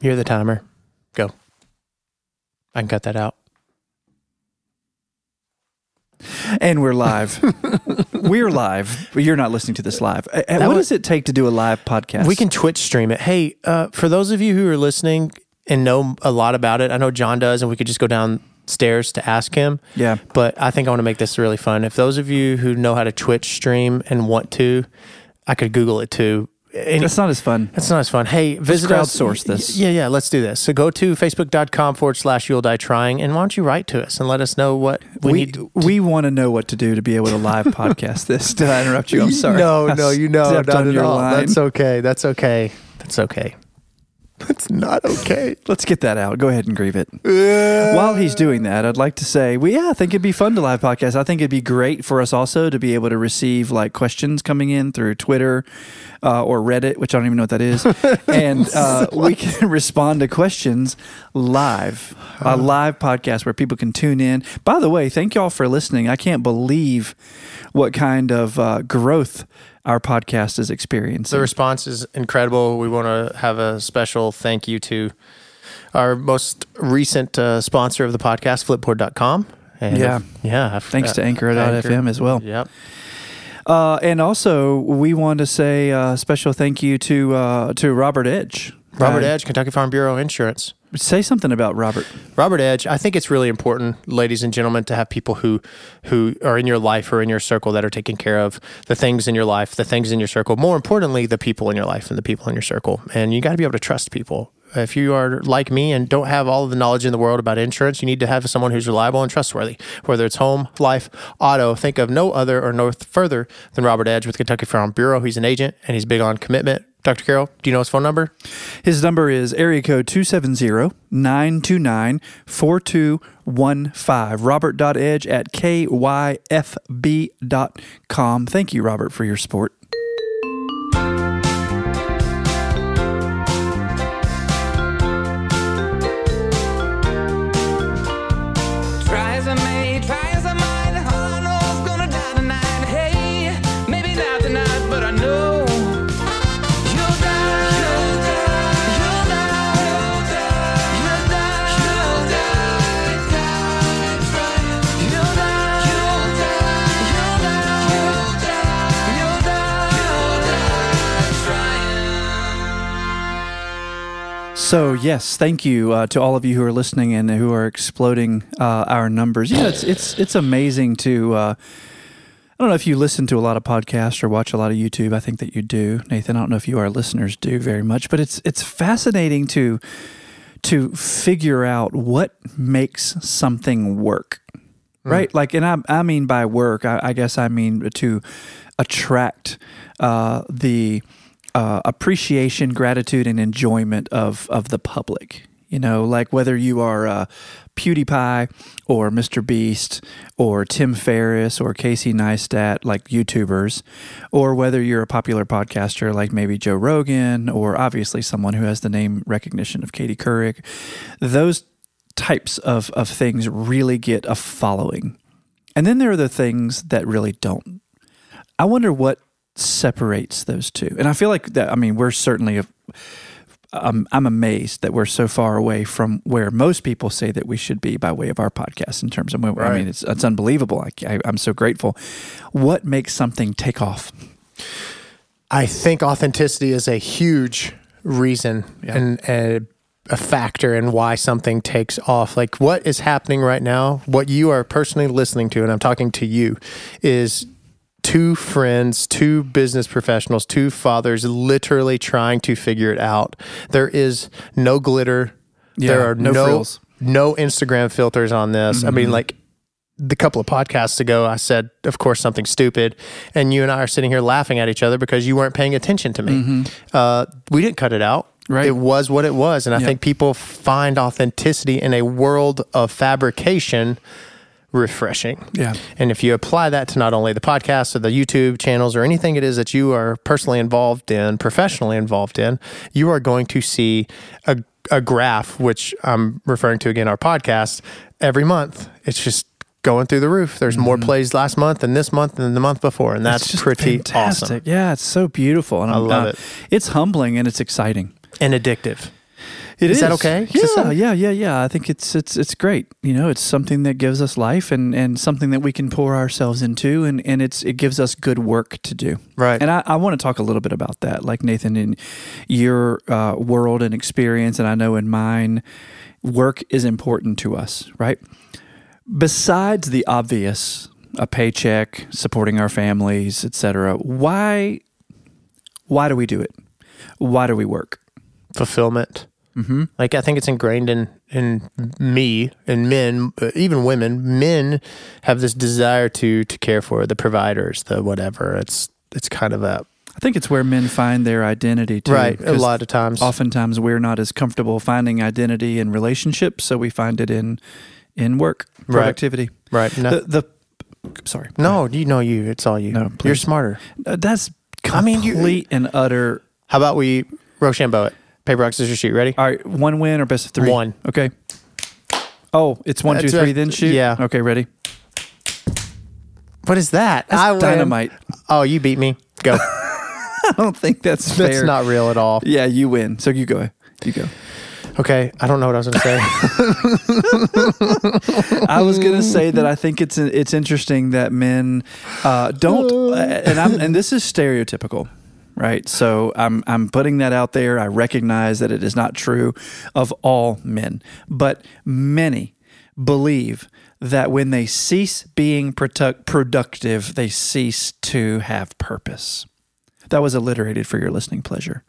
You're the timer. Go. I can cut that out. And we're live. we're live. but You're not listening to this live. Uh, uh, What was- does it take to do a live podcast? We can Twitch stream it. Hey, uh, for those of you who are listening and know a lot about it, I know John does, and we could just go downstairs to ask him. Yeah. But I think I want to make this really fun. If those of you who know how to Twitch stream and want to, I could Google it too. Any- It's not as fun. That's not as fun. Hey, visit us. crowdsource this. Yeah, yeah, let's do this. So go to facebook.com forward slash you'll die trying, and why don't you write to us and let us know what we, We need to we want to know what to do to be able to live podcast this. Did I interrupt you? I'm sorry. No, no, you know, not at all. line. That's okay. That's okay. That's okay. That's not okay. Let's get that out. Go ahead and grieve it. While he's doing that, I'd like to say, we yeah, I think it'd be fun to live podcast. I think it'd be great for us also to be able to receive like questions coming in through Twitter uh, or Reddit, which I don't even know what that is, and uh, we can respond to questions live, a live podcast where people can tune in. By the way, thank y'all for listening. I can't believe what kind of uh, growth our podcast is experiencing. The response is incredible. We want to have a special thank you to our most recent uh, sponsor of the podcast, flipboard.com. And Yeah. yeah. Thanks to Anchor.fm as well. Yep. Uh, and also, we want to say a special thank you to uh, to Robert Edge. Robert Uh, Edge, Kentucky Farm Bureau Insurance. Say something about Robert. Robert Edge, I think it's really important, ladies and gentlemen, to have people who who are in your life or in your circle that are taking care of the things in your life, the things in your circle. More importantly, the people in your life and the people in your circle. And you got to be able to trust people. If you are like me and don't have all of the knowledge in the world about insurance, you need to have someone who's reliable and trustworthy. Whether it's home, life, auto, think of no other or no further than Robert Edge with Kentucky Farm Bureau. He's an agent and he's big on commitment. Dr. Carroll, do you know his phone number? His number is area code 270-929-4215. Robert.edge at kyfb.com. Thank you, Robert, for your support. So yes, thank you uh, to all of you who are listening and who are exploding uh, our numbers. Yeah, it's it's it's amazing to. Uh, I don't know if you listen to a lot of podcasts or watch a lot of YouTube. I think that you do, Nathan. I don't know if you, our listeners, do very much, but it's it's fascinating to to figure out what makes something work, right? Like, and I I mean by work, I, I guess I mean to attract uh, the uh, appreciation, gratitude, and enjoyment of of the public. You know, like whether you are uh, PewDiePie or Mr. Beast or Tim Ferriss or Casey Neistat, like YouTubers, or whether you're a popular podcaster like maybe Joe Rogan or obviously someone who has the name recognition of Katie Couric, those types of, of things really get a following. And then there are the things that really don't. I wonder what separates those two. And I feel like that, I mean, we're certainly, a, I'm, I'm amazed that we're so far away from where most people say that we should be by way of our podcast in terms of, I Right. mean, it's, it's unbelievable. I, I, I'm so grateful. What makes something take off? I think authenticity is a huge reason and a, a factor in why something takes off. Like what is happening right now, what you are personally listening to, and I'm talking to you, is two friends, two business professionals, two fathers literally trying to figure it out. There is no glitter. Yeah, there are no no no Instagram filters on this. I mean, like the couple of podcasts ago, I said, of course, something stupid. And you and I are sitting here laughing at each other because you weren't paying attention to me. Uh, we didn't cut it out. Right. It was what it was. And I Yep. think people find authenticity in a world of fabrication refreshing. Yeah. And if you apply that to not only the podcast or the YouTube channels or anything it is that you are personally involved in, professionally involved in, you are going to see a, a graph, which I'm referring to again, our podcast, every month. It's just going through the roof. There's more plays last month than this month than the month before. And that's Mm-hmm. Pretty fantastic. awesome Yeah, it's so beautiful. And I I'm- love uh, it. It's humbling and it's exciting. and addictive. It Is that okay Yeah, yeah, yeah, yeah. I think it's it's it's great. You know, it's something that gives us life and and something that we can pour ourselves into, and and it's it gives us good work to do. Right. And I, I want to talk a little bit about that, like Nathan, in your uh, world and experience, and I know in mine, work is important to us, right? Besides the obvious, a paycheck, supporting our families, etc. Why why do we do it? Why do we work? fulfillment. Mm-hmm. Like I think it's ingrained in in me and men, even women. Men have this desire to to care for the providers, the whatever. It's it's kind of a I think it's where men find their identity too. right. A lot of times, Oftentimes we're not as comfortable finding identity in relationships, so we find it in in work, productivity. right? No, The the sorry. no, you know you. It's all you. No, You're smarter. Uh, that's I mean, you- complete and utter. How about we Rochambeau it? Paper, rock, scissors, shoot. Ready? All right, one win or best of three. One. Okay. Oh, it's one, two, That's three, a- then shoot. yeah. Okay, ready. What is that? That's win. dynamite. Oh, you beat me. Go. I don't think that's fair. That's not real at all. Yeah, you win. So you go. You go. Okay, I don't know what I was going to say. I was gonna say that I think it's it's interesting that men uh, don't, and I'm and this is stereotypical, right? So I'm I'm putting that out there. I recognize that it is not true of all men, but many believe that when they cease being produ- productive, they cease to have purpose. That was alliterated for your listening pleasure.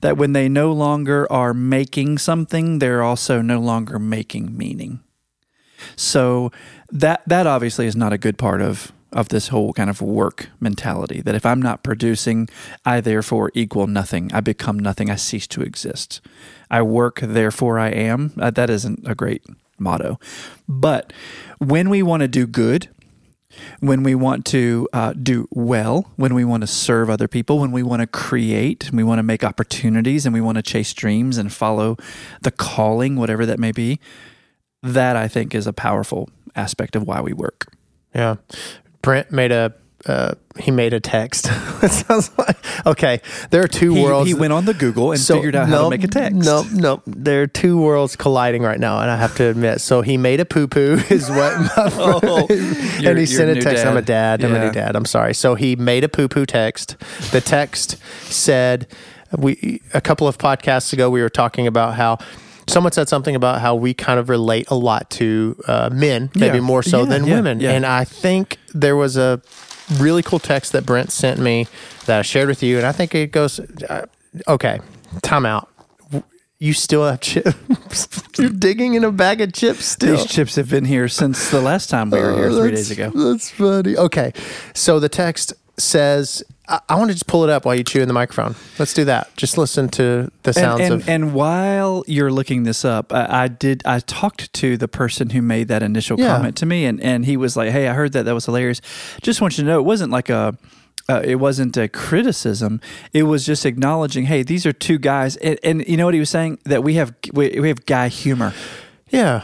That when they no longer are making something, they're also no longer making meaning. So that that obviously is not a good part of of this whole kind of work mentality. That if I'm not producing, I therefore equal nothing. I become nothing. I cease to exist. I work, therefore I am. Uh, that isn't a great motto. But when we want to do good, when we want to uh, do well, when we want to serve other people, when we want to create, and we want to make opportunities, and we want to chase dreams and follow the calling, whatever that may be, that I think is a powerful aspect of why we work. Yeah. Brent made a uh, he made a text. it sounds like okay. There are two He, worlds. he went on the Google and figured out how to make a text. Nope, nope. There are two worlds colliding right now, and I have to admit. So he made a poo poo, is what Oh, and he sent a text. I'm a dad. dad. I'm a new dad. I'm sorry. So he made a poo poo text. The text said, "We a couple of podcasts ago we were talking about how." Someone said something about how we kind of relate a lot to uh, men, maybe Yeah. more so Yeah, than yeah, women. And I think there was a really cool text that Brent sent me that I shared with you, and I think it goes, uh, okay, time out. You still have chips. You're digging in a bag of chips still. These chips have been here since the last time we were here Oh, three days ago. That's funny. Okay, so the text says, I, I want to just pull it up while you chew in the microphone. Let's do that. Just listen to the sounds and, and, of. and while you're looking this up, I, I did. I talked to the person who made that initial Yeah. comment to me, and, and he was like, "Hey, I heard that. That was hilarious. Just want you to know, it wasn't like a." Uh, it wasn't a criticism. It was just acknowledging, hey, these are two guys, and, and you know what he was saying that we have we, we have guy humor. yeah,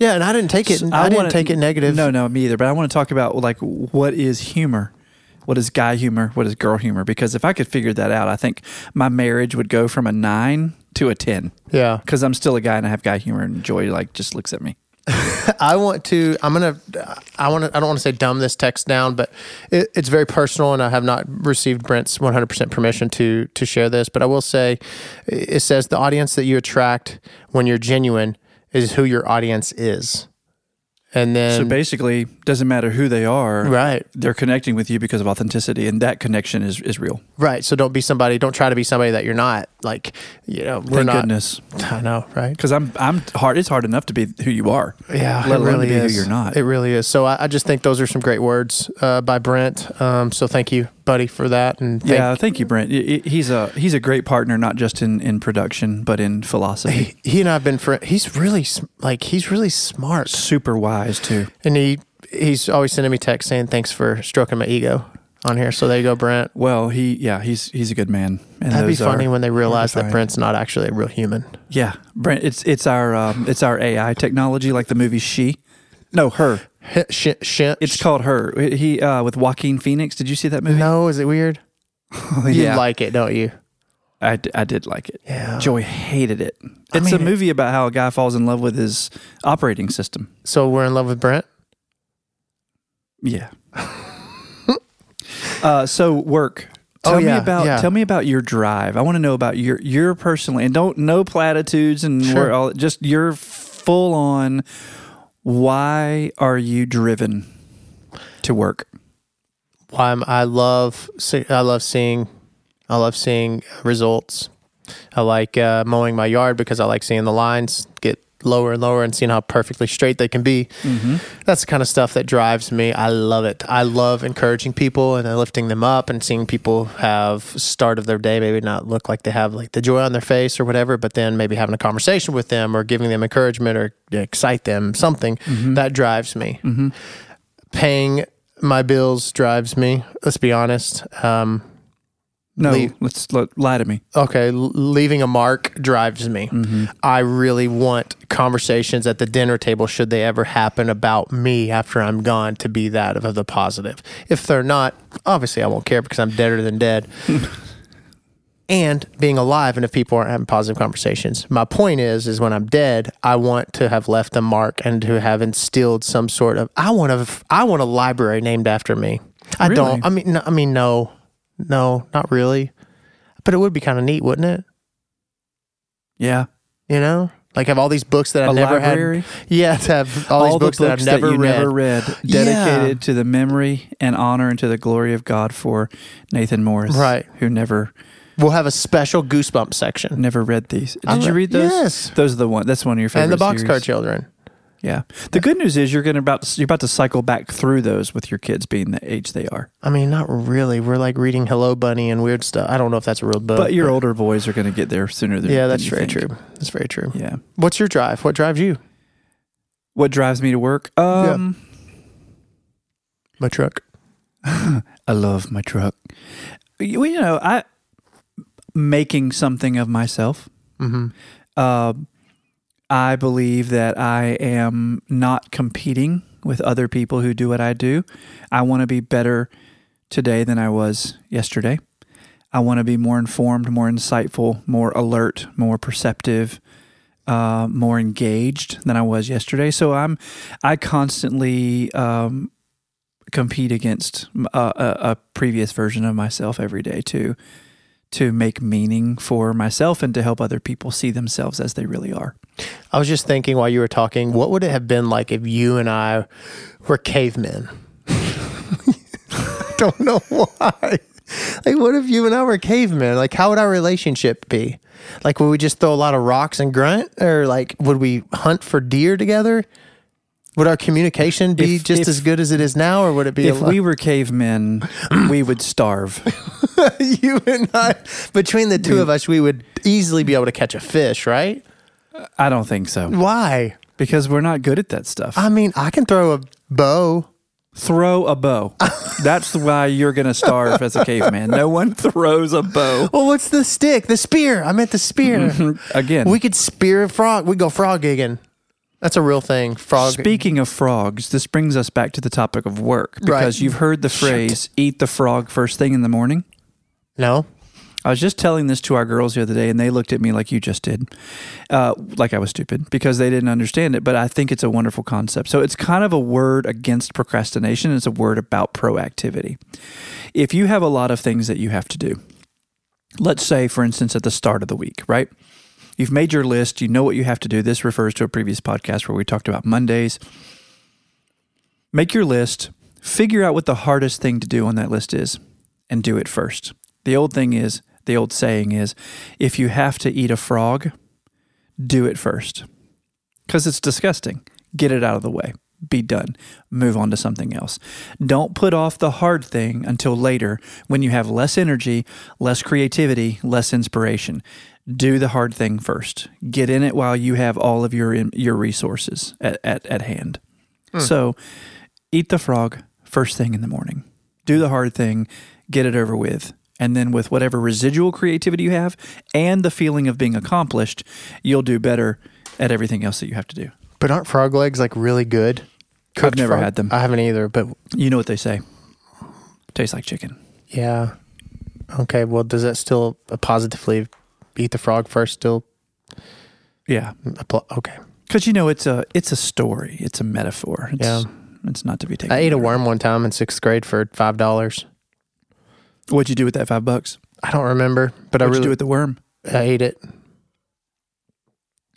yeah, and I didn't take it. So I, didn't wanna- take it negative. No, no, me either. But I want to talk about like what is humor. What is guy humor? What is girl humor? Because if I could figure that out, I think my marriage would go from a nine to a ten. Yeah, because I'm still a guy and I have guy humor, and Joy like just looks at me. I want to. I'm gonna. I want to. I don't want to say dumb this text down, but it, it's very personal, and I have not received Brent's 100 percent permission to to share this. But I will say, it says the audience that you attract when you're genuine is who your audience is, and then so basically, doesn't matter who they are, right, They're connecting with you because of authenticity, and that connection is is real. right. So don't be somebody. Don't try to be somebody that you're not. Like you know, we're Thank not. goodness, I know, right? because I'm I'm hard. It's hard enough to be who you are. Yeah, let it alone really to be is. who you're not. It really is. So I, I just think those are some great words uh, by Brent. Um, so thank you, buddy, for that. And thank, yeah, thank you, Brent. He's a he's a great partner, not just in in production, but in philosophy. he, he and I've been friends. He's really like he's really smart, Super wise too. and he he's always sending me texts saying thanks for stroking my ego on here. So there you go, Brent. Well, he yeah, he's he's a good man. And That'd be funny when they realize that. Brent's not actually a real human. Yeah, Brent. It's it's our um, it's our AI technology, like the movie She. No, her. H- Shit, shit. It's called Her. He uh, with Joaquin Phoenix. Did you see that movie? no, is it weird? Oh, You yeah. like it, don't you? I, d- I did like it. Yeah. Joy hated it. It's mean, a movie about how a guy falls in love with his operating system. So we're in love with Brent. Yeah. uh, so work. Tell Oh, me yeah, about yeah. tell me about your drive. I want to know about your your personally and don't no platitudes and where all, just your full on. Why are you driven to work? I'm, I love I love seeing I love seeing results. I like uh, mowing my yard because I like seeing the lines get lower and lower and seeing how perfectly straight they can be. Mm-hmm. That's the kind of stuff that drives me. I love it. I love encouraging people and lifting them up and seeing people have start of their day maybe not look like they have like the joy on their face or whatever, but then maybe having a conversation with them or giving them encouragement or excite them something mm-hmm. that drives me. Mm-hmm. Paying my bills drives me. Let's be honest. Um, No, Leave. let's let, lie to me. okay, leaving a mark drives me. Mm-hmm. I really want conversations at the dinner table, should they ever happen about me after I'm gone, to be that of the positive. If they're not, obviously I won't care because I'm deader than dead. and being alive, and if people aren't having positive conversations, my point is, is when I'm dead, I want to have left a mark and to have instilled some sort of. I want a, I want a library named after me. I Really? don't. I mean, no, I mean, no, no, not really. But it would be kind of neat, wouldn't it? Yeah, You know, like have all these books that I a never library. had. Yeah, to have all, All, these the books, that I've never you read. never read, dedicated to the memory and honor and to the glory of God for Nathan Morris, Right. Who never We'll have a special goosebump section. never read these. Did I you read those? Yes. those are the one. That's one of your favorite. And the Boxcar. Children. Yeah. The good news is you're going to about to, you're about to cycle back through those with your kids being the age they are. I mean, not really. We're like reading Hello Bunny and weird stuff. I don't know if that's a real book. But your older boys are going to get there sooner than Yeah, than that's you very think. true. That's very true. Yeah. What's your drive? What drives you? What drives me to work? Um, My truck. I love my truck. You you know, I making something of myself. Mm-hmm. Uh, I believe that I am not competing with other people who do what I do. I want to be better today than I was yesterday. I want to be more informed, more insightful, more alert, more perceptive, uh, more engaged than I was yesterday. So I'm, I constantly um, compete against uh, a, a previous version of myself every day too to make meaning for myself and to help other people see themselves as they really are. I was just thinking while you were talking, what would it have been like if you and I were cavemen? I Don't know why. Like, what if you and I were cavemen? Like, how would our relationship be? Like, would we just throw a lot of rocks and grunt, or like, would we hunt for deer together? Would our communication be If- just if- as good as it is now, or would it be? If we were cavemen, we would starve. you and I, between the two of us, we would easily be able to catch a fish, right? I don't think so Why? because we're not good at that stuff. I mean, I can throw a bow. Throw a bow. That's why you're going to starve as a caveman. No one throws a bow. Well, what's the stick? The spear. I meant the spear. Mm-hmm. Again, we could spear a frog. We go frog gigging. That's a real thing. Frog. Speaking of frogs, this brings us back to the topic of work because Right. you've heard the phrase "eat the frog first thing in the morning." no. I was just telling this to our girls the other day, and they looked at me like you just did, uh, like I was stupid because they didn't understand it. But I think it's a wonderful concept. So it's kind of a word against procrastination. It's a word about proactivity. If you have a lot of things that you have to do, let's say, for instance, at the start of the week, right? You've made your list. You know what you have to do. This refers to a previous podcast where we talked about Mondays. Make your list, figure out what the hardest thing to do on that list is, and do it first. The old thing is, the old saying is, if you have to eat a frog, do it first. Because it's disgusting. Get it out of the way. Be done. Move on to something else. Don't put off the hard thing until later when you have less energy, less creativity, less inspiration. Do the hard thing first. Get in it while you have all of your your resources at, at, at hand. Hmm. So eat the frog first thing in the morning. Do the hard thing, get it over with. And then, with whatever residual creativity you have and the feeling of being accomplished, you'll do better at everything else that you have to do. But aren't frog legs like really good? Cooked I've never frog- had them. I haven't either. But You know what they say tastes like chicken. yeah, Okay. Well, does that still positively eat the frog first? Still, Yeah, mm, apply? okay. because you know it's a it's a story. It's a metaphor. It's, Yeah. it's not to be taken. I ate a worm one time in sixth grade for five dollars. What'd you do with that five bucks? I don't remember, but What'd I you really do with the worm? I ate it.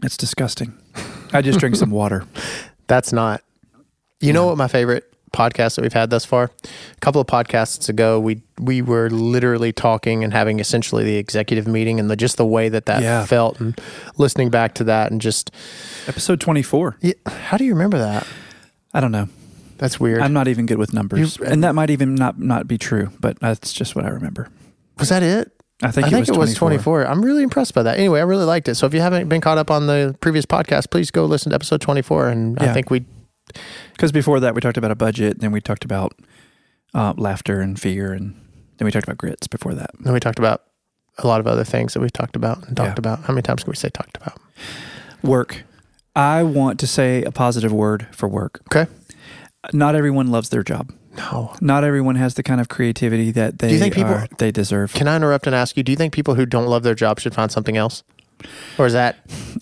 It's disgusting. I just drink some water. That's not. You know what my favorite podcast that we've had thus far? A couple of podcasts ago, we we were literally talking and having essentially the executive meeting, and the, just the way that that Yeah. felt, and listening back to that, and just Episode twenty four. yeah, how do you remember that? I don't know. That's weird. I'm not even good with numbers, You- and that might even not not be true. But that's just what I remember. was that it? I think, I think it was 24. I'm really impressed by that. Anyway, I really liked it. So if you haven't been caught up on the previous podcast, please go listen to episode 24. And I think we Because before that, we talked about a budget, then we talked about uh, laughter and fear, and then we talked about grits. Before that, then we talked about a lot of other things that we've talked about and talked Yeah. about. How many times can we say talked about? work. I want to say a positive word for work. Okay. Not everyone loves their job. No. Not everyone has the kind of creativity that they you think people- are- they deserve. Can I interrupt and ask you, do you think people who don't love their job should find something else? Or is that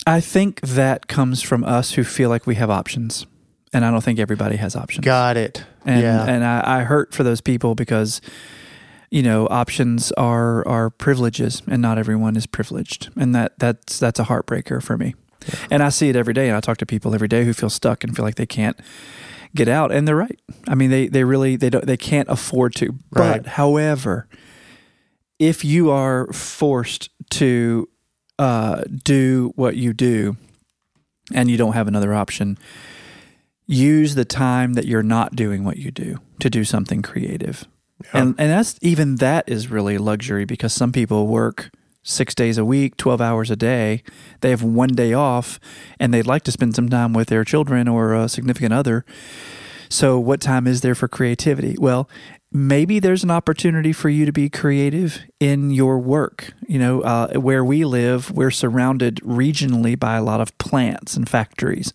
I think that comes from us who feel like we have options, and I don't think everybody has options. got it? and yeah. and I, I hurt for those people because you know options are are privileges, and not everyone is privileged, and that that's that's a heartbreaker for me. And I see it every day, and I talk to people every day who feel stuck and feel like they can't get out, and they're right. I mean, they they really they don't they can't afford to. Right. But however, if you are forced to uh, do what you do, and you don't have another option, use the time that you're not doing what you do to do something creative. And and that's even that is really luxury because some people work 6 days a week, 12 hours a day. They have one day off and they'd like to spend some time with their children or a significant other. So what time is there for creativity? Well, maybe there's an opportunity for you to be creative in your work. You know, uh, where we live, we're surrounded regionally by a lot of plants and factories.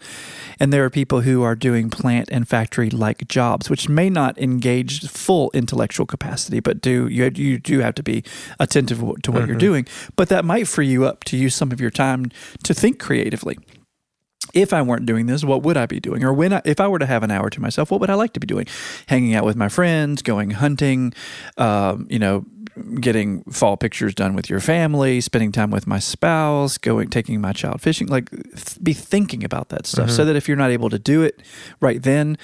And there are people who are doing plant and factory like jobs, which may not engage full intellectual capacity, but do you, you do have to be attentive to what you're doing. But that might free you up to use some of your time to think creatively if I weren't doing this, what would I be doing? Or when I, if I were to have an hour to myself, what would I like to be doing? Hanging out with my friends, going hunting, um, you know, getting fall pictures done with your family, spending time with my spouse, going taking my child fishing. Like, th- be thinking about that stuff, so that if you're not able to do it right then,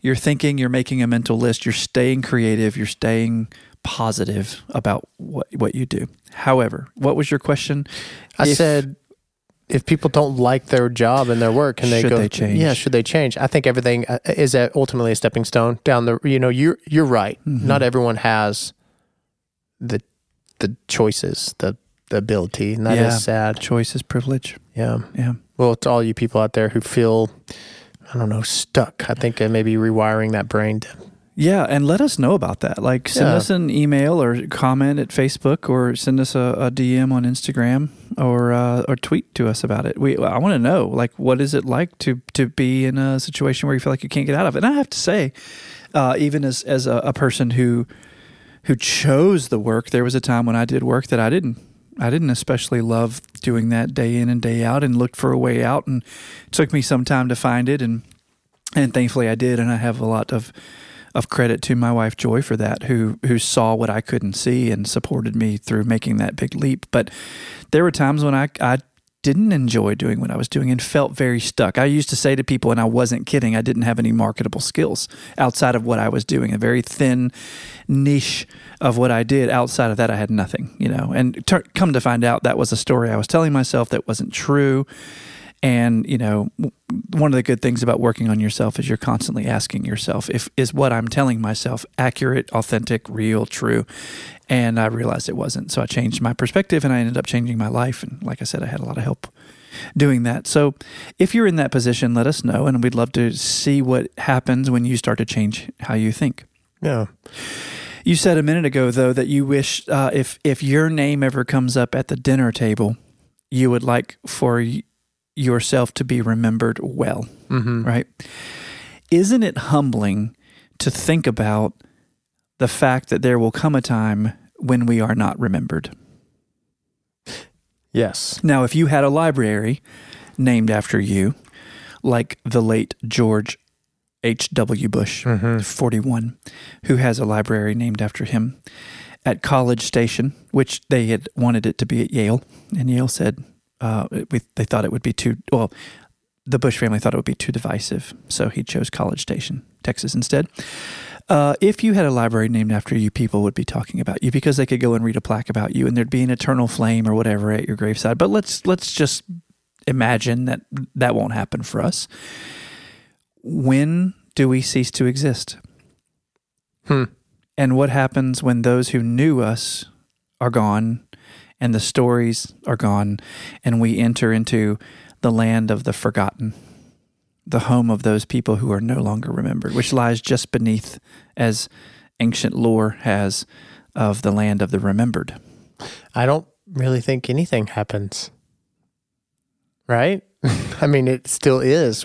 you're thinking, you're making a mental list, you're staying creative, you're staying positive about what what you do. However, what was your question? I If- said, if people don't like their job and their work, can they Should go? they change? Yeah, should they change? I think everything uh, is ultimately a stepping stone down the. You know, you're you're right. Mm-hmm. Not everyone has the the choices, the the ability, and that is Yeah. sad. choice is privilege. Yeah. Yeah. Well, to all you people out there who feel, I don't know, stuck, I think uh, maybe rewiring that brain. To, Yeah, and let us know about that. Like, send Yeah. us an email or comment at Facebook, or send us a, a DM on Instagram, or uh, or tweet to us about it. We I want to know, like, what is it like to to be in a situation where you feel like you can't get out of it? And I have to say, uh, even as as a, a person who who chose the work, there was a time when I did work that I didn't. I didn't especially love doing that day in and day out, and looked for a way out, and took me some time to find it, and and thankfully I did, and I have a lot of of credit to my wife Joy for that, who who saw what I couldn't see and supported me through making that big leap. But there were times when I I didn't enjoy doing what I was doing and felt very stuck. I used to say to people, and I wasn't kidding, I didn't have any marketable skills outside of what I was doing, a very thin niche of what I did. Outside of that, I had nothing, you know. And ter- come to find out, that was a story I was telling myself that wasn't true. And you know, one of the good things about working on yourself is you're constantly asking yourself if is what I'm telling myself accurate, authentic, real, true. And I realized it wasn't, so I changed my perspective, and I ended up changing my life. And like I said, I had a lot of help doing that. So if you're in that position, let us know, and we'd love to see what happens when you start to change how you think. yeah. You said a minute ago, though, that you wish uh, if if your name ever comes up at the dinner table, you would like for yourself to be remembered well, Mm-hmm. right? Isn't it humbling to think about the fact that there will come a time when we are not remembered. Yes. Now, if you had a library named after you, like the late George H.W. Bush, 41, who has a library named after him at College Station, which they had wanted it to be at Yale, and Yale said uh, we, they thought it would be too well. The Bush family thought it would be too divisive, so he chose College Station, Texas, instead. Uh, if you had a library named after you, people would be talking about you because they could go and read a plaque about you, and there'd be an eternal flame or whatever at your graveside. But let's let's just imagine that that won't happen for us. When do we cease to exist? Hmm. And what happens when those who knew us are gone and the stories are gone and we enter into the land of the forgotten, the home of those people who are no longer remembered, which lies just beneath, as ancient lore has, of the land of the remembered? I don't really think anything happens. Right? I mean, it still is.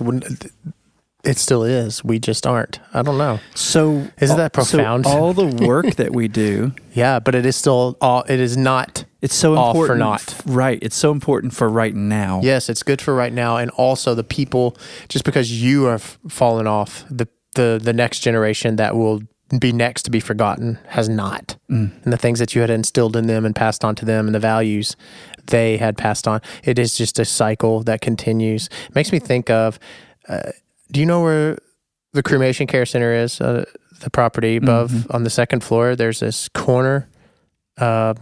It still is. We just aren't. I don't know. So Isn't that so profound? all the work that we do, Yeah, but it is still all. It is not. It's so All for important. Right. It's so important for right now. Yes, it's good for right now, and also the people. Just because you have fallen off, the the the next generation that will be next to be forgotten has not. Mm. And the things that you had instilled in them and passed on to them, and the values they had passed on, it is just a cycle that continues. It makes me think of. Uh, do you know where the cremation care center is? Uh, the property above Mm-hmm. on the second floor. There's this corner. Uh,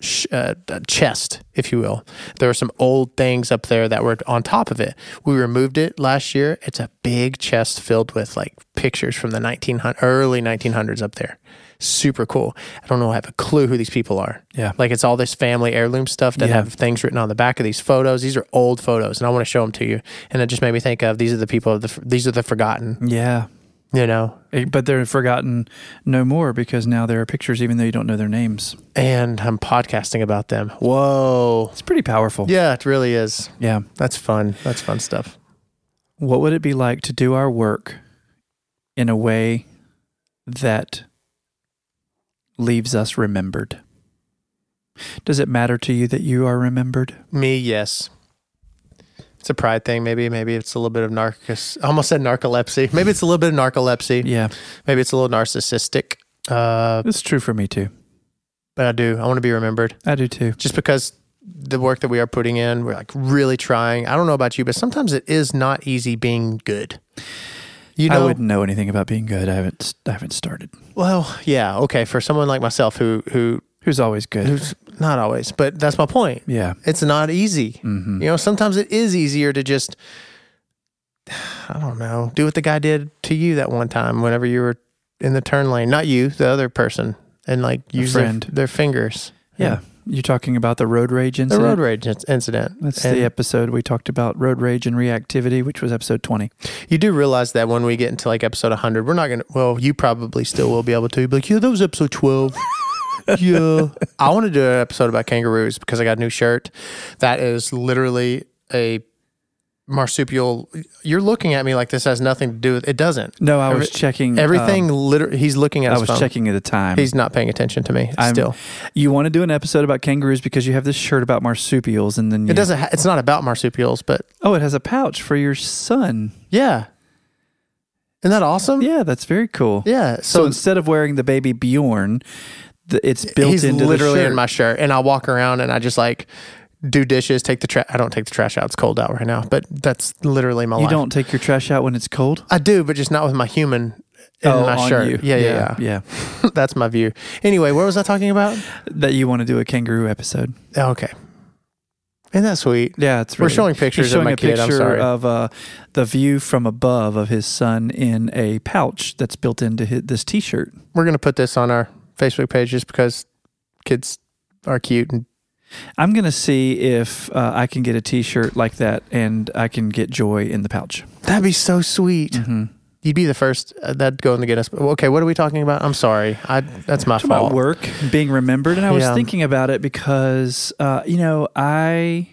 sh- uh, chest, if you will. There were some old things up there that were on top of it. We removed it last year. It's a big chest filled with like pictures from the 1900 early 1900s up there. Super cool. I don't know. I have a clue who these people are. Yeah. Like it's all this family heirloom stuff that Yeah. have things written on the back of these photos. These are old photos, and I want to show them to you. And it just made me think of these are the people. Of the, these are the forgotten. Yeah. You know, Eh, But they're forgotten no more because now there are pictures, even though you don't know their names. and I'm podcasting about them. Whoa. It's pretty powerful. Yeah, it really is. Yeah. That's fun. That's fun stuff. What would it be like to do our work in a way that leaves us remembered? Does it matter to you that you are remembered? Me, yes. It's a pride thing, maybe. Maybe it's a little bit of narcos. I almost said narcolepsy. Maybe it's a little bit of narcolepsy. Yeah, Maybe it's a little narcissistic. Uh, it's true for me too. but I do. I want to be remembered I do too. just because the work that we are putting in, we're like really trying. I don't know about you, but sometimes it is not easy being good. You know, I wouldn't know anything about being good. I haven't. I haven't started. well, yeah, okay. For someone like myself who who Who's always good? who's not always, but that's my point. yeah. It's not easy. hmm You know, sometimes it is easier to just, I don't know, do what the guy did to you that one time whenever you were in the turn lane. Not you, the other person, and like use their, their fingers. Yeah. You're talking about the road rage incident? The road rage incident. That's And the episode we talked about road rage and reactivity, which was episode 20. You do realize that when we get into like episode 100, we're not going to, well, you probably still will be able to. Be like, yeah, that was episode 12. yeah. I want to do an episode about kangaroos because I got a new shirt that is literally a marsupial. You're looking at me like this has nothing to do with it. Doesn't. No, I was Every- checking Everything, um, literally, he's looking at I was phone. checking at the time. He's not paying attention to me I'm- still. you want to do an episode about kangaroos because you have this shirt about marsupials, and then you, It doesn't, ha- it's not about marsupials, but Oh, it has a pouch for your son. yeah. Isn't that awesome? Yeah, that's very cool. Yeah. So, So, instead of wearing the baby Bjorn, the, it's built he's into literally the shirt. in my shirt and i walk around and i just like do dishes take the trash i don't take the trash out it's cold out right now but that's literally my you life don't take your trash out when it's cold. i do but just not with my human in oh, my on shirt you. yeah yeah yeah, yeah, that's my view anyway what was i talking about That you want to do a kangaroo episode. okay isn't that sweet Yeah, it's we're really, showing He's pictures of showing my a kid i'm picture sorry of uh, the view from above of his son in a pouch that's built into his, this T-shirt. we're going to put this on our facebook page just because kids are cute and I'm gonna see if uh, I can get a T-shirt like that, and I can get Joy in the pouch. that'd be so sweet Mm-hmm. you'd be the first uh, that'd go in the guinness okay what are we talking about i'm sorry i that's my fault about work being remembered, and I was Yeah. thinking about it because uh, you know I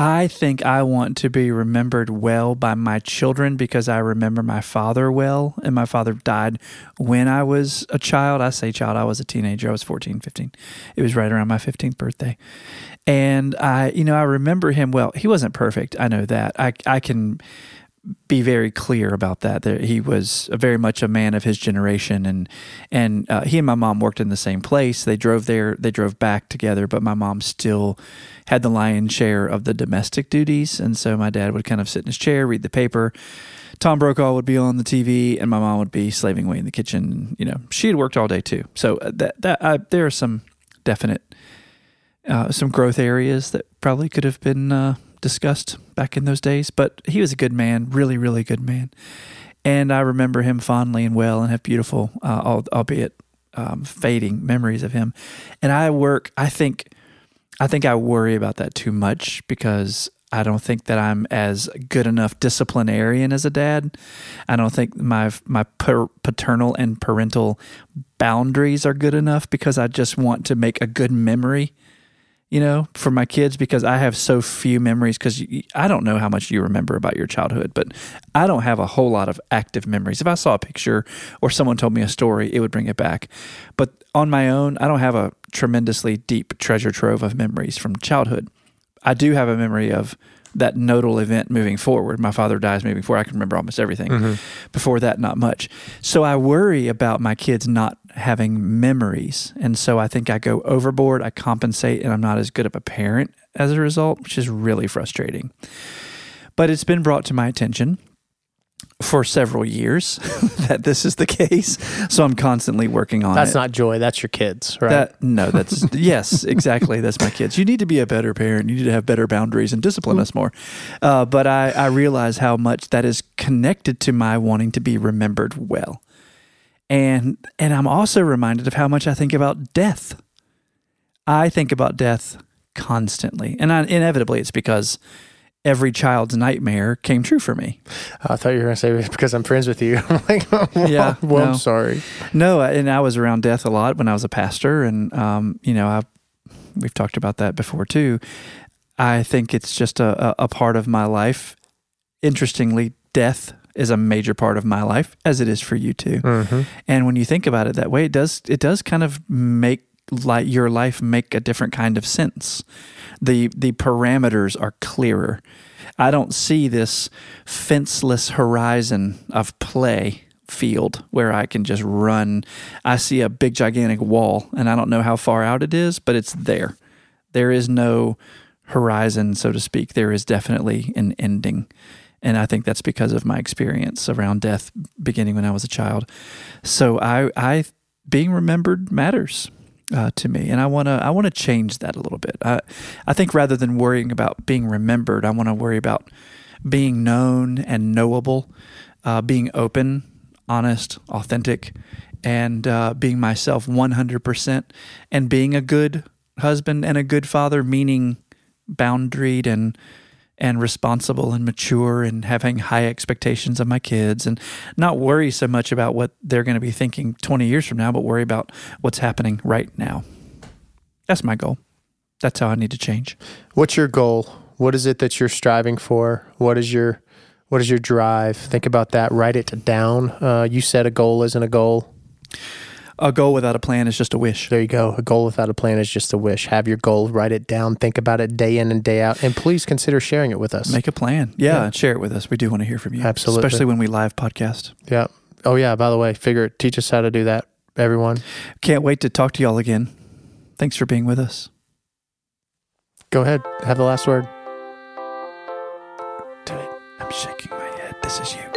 I think I want to be remembered well by my children because I remember my father well, and my father died when I was a child. I say child, I was a teenager. I was 14, 15. It was right around my 15th birthday. And I, you know, I remember him well. He wasn't perfect. I know that. I, I can be very clear about that. That he was very much a man of his generation, and and uh, he and my mom worked in the same place. They drove there, they drove back together, but my mom still had the lion's share of the domestic duties, and so my dad would kind of sit in his chair, read the paper. Tom Brokaw would be on the TV, and my mom would be slaving away in the kitchen. You know, she had worked all day too. So uh, that that I, there are some definite uh, some growth areas that probably could have been uh, discussed back in those days. But he was a good man, really, really good man. And I remember him fondly and well and have beautiful, uh, albeit um, fading memories of him. And I work, I think, I think I worry about that too much because I don't think that I'm as good enough disciplinarian as a dad. I don't think my my paternal and parental boundaries are good enough because I just want to make a good memory you know, for my kids because I have so few memories. Because I don't know how much you remember about your childhood, but I don't have a whole lot of active memories. If I saw a picture or someone told me a story, it would bring it back. But on my own, I don't have a tremendously deep treasure trove of memories from childhood. I do have a memory of that nodal event moving forward. My father dies moving forward. I can remember almost everything. Mm-hmm. Before that, not much. So I worry about my kids not having memories. And so I think I go overboard, I compensate, and I'm not as good of a parent as a result, which is really frustrating. But it's been brought to my attention for several years that this is the case. So I'm constantly working on That's it. not joy. That's your kids, right? That no, that's yes, exactly. That's my kids. You need to be a better parent. You need to have better boundaries and discipline us more. Uh, but I, I realize how much that is connected to my wanting to be remembered well, and and I'm also reminded of how much I think about death. I think about death constantly, and I, inevitably it's because every child's nightmare came true for me. I thought you were going to say because I'm friends with you. I'm like, well, Yeah, well, no. I'm sorry. No, and I was around death a lot when I was a pastor, and um, you know, I we've talked about that before too. I think it's just a, a, a part of my life. Interestingly, death is a major part of my life, as it is for you too. Mm-hmm. And when you think about it that way, it does it does kind of make like your life make a different kind of sense. The the parameters are clearer. I don't see this fenceless horizon of play field where I can just run. I see a big gigantic wall and I don't know how far out it is, but it's there. There is no horizon, so to speak. There is definitely an ending. And I think that's because of my experience around death beginning when I was a child. So I, I being remembered matters uh, to me, and I want to I want to change that a little bit. I I think rather than worrying about being remembered, I want to worry about being known and knowable, uh, being open, honest, authentic, and uh, being myself one hundred percent, and being a good husband and a good father, meaning boundaried and and responsible and mature and having high expectations of my kids and not worry so much about what they're going to be thinking 20 years from now, but worry about what's happening right now. That's my goal. That's how I need to change. What's your goal? What is it that you're striving for? What is your what is your drive? Think about that. Write it down. Uh, you said a goal isn't a goal. A goal without a plan is just a wish. There you go. A goal without a plan is just a wish. Have your goal, write it down, think about it day in and day out, and please consider sharing it with us. Make a plan. Yeah, Yeah. share it with us. We do want to hear from you. Absolutely. Especially when we live podcast. yeah. Oh yeah. By the way, figure it. Teach us how to do that, everyone. Can't wait to talk to y'all again. Thanks for being with us. Go ahead. Have the last word. Do it. I'm shaking my head. This is you.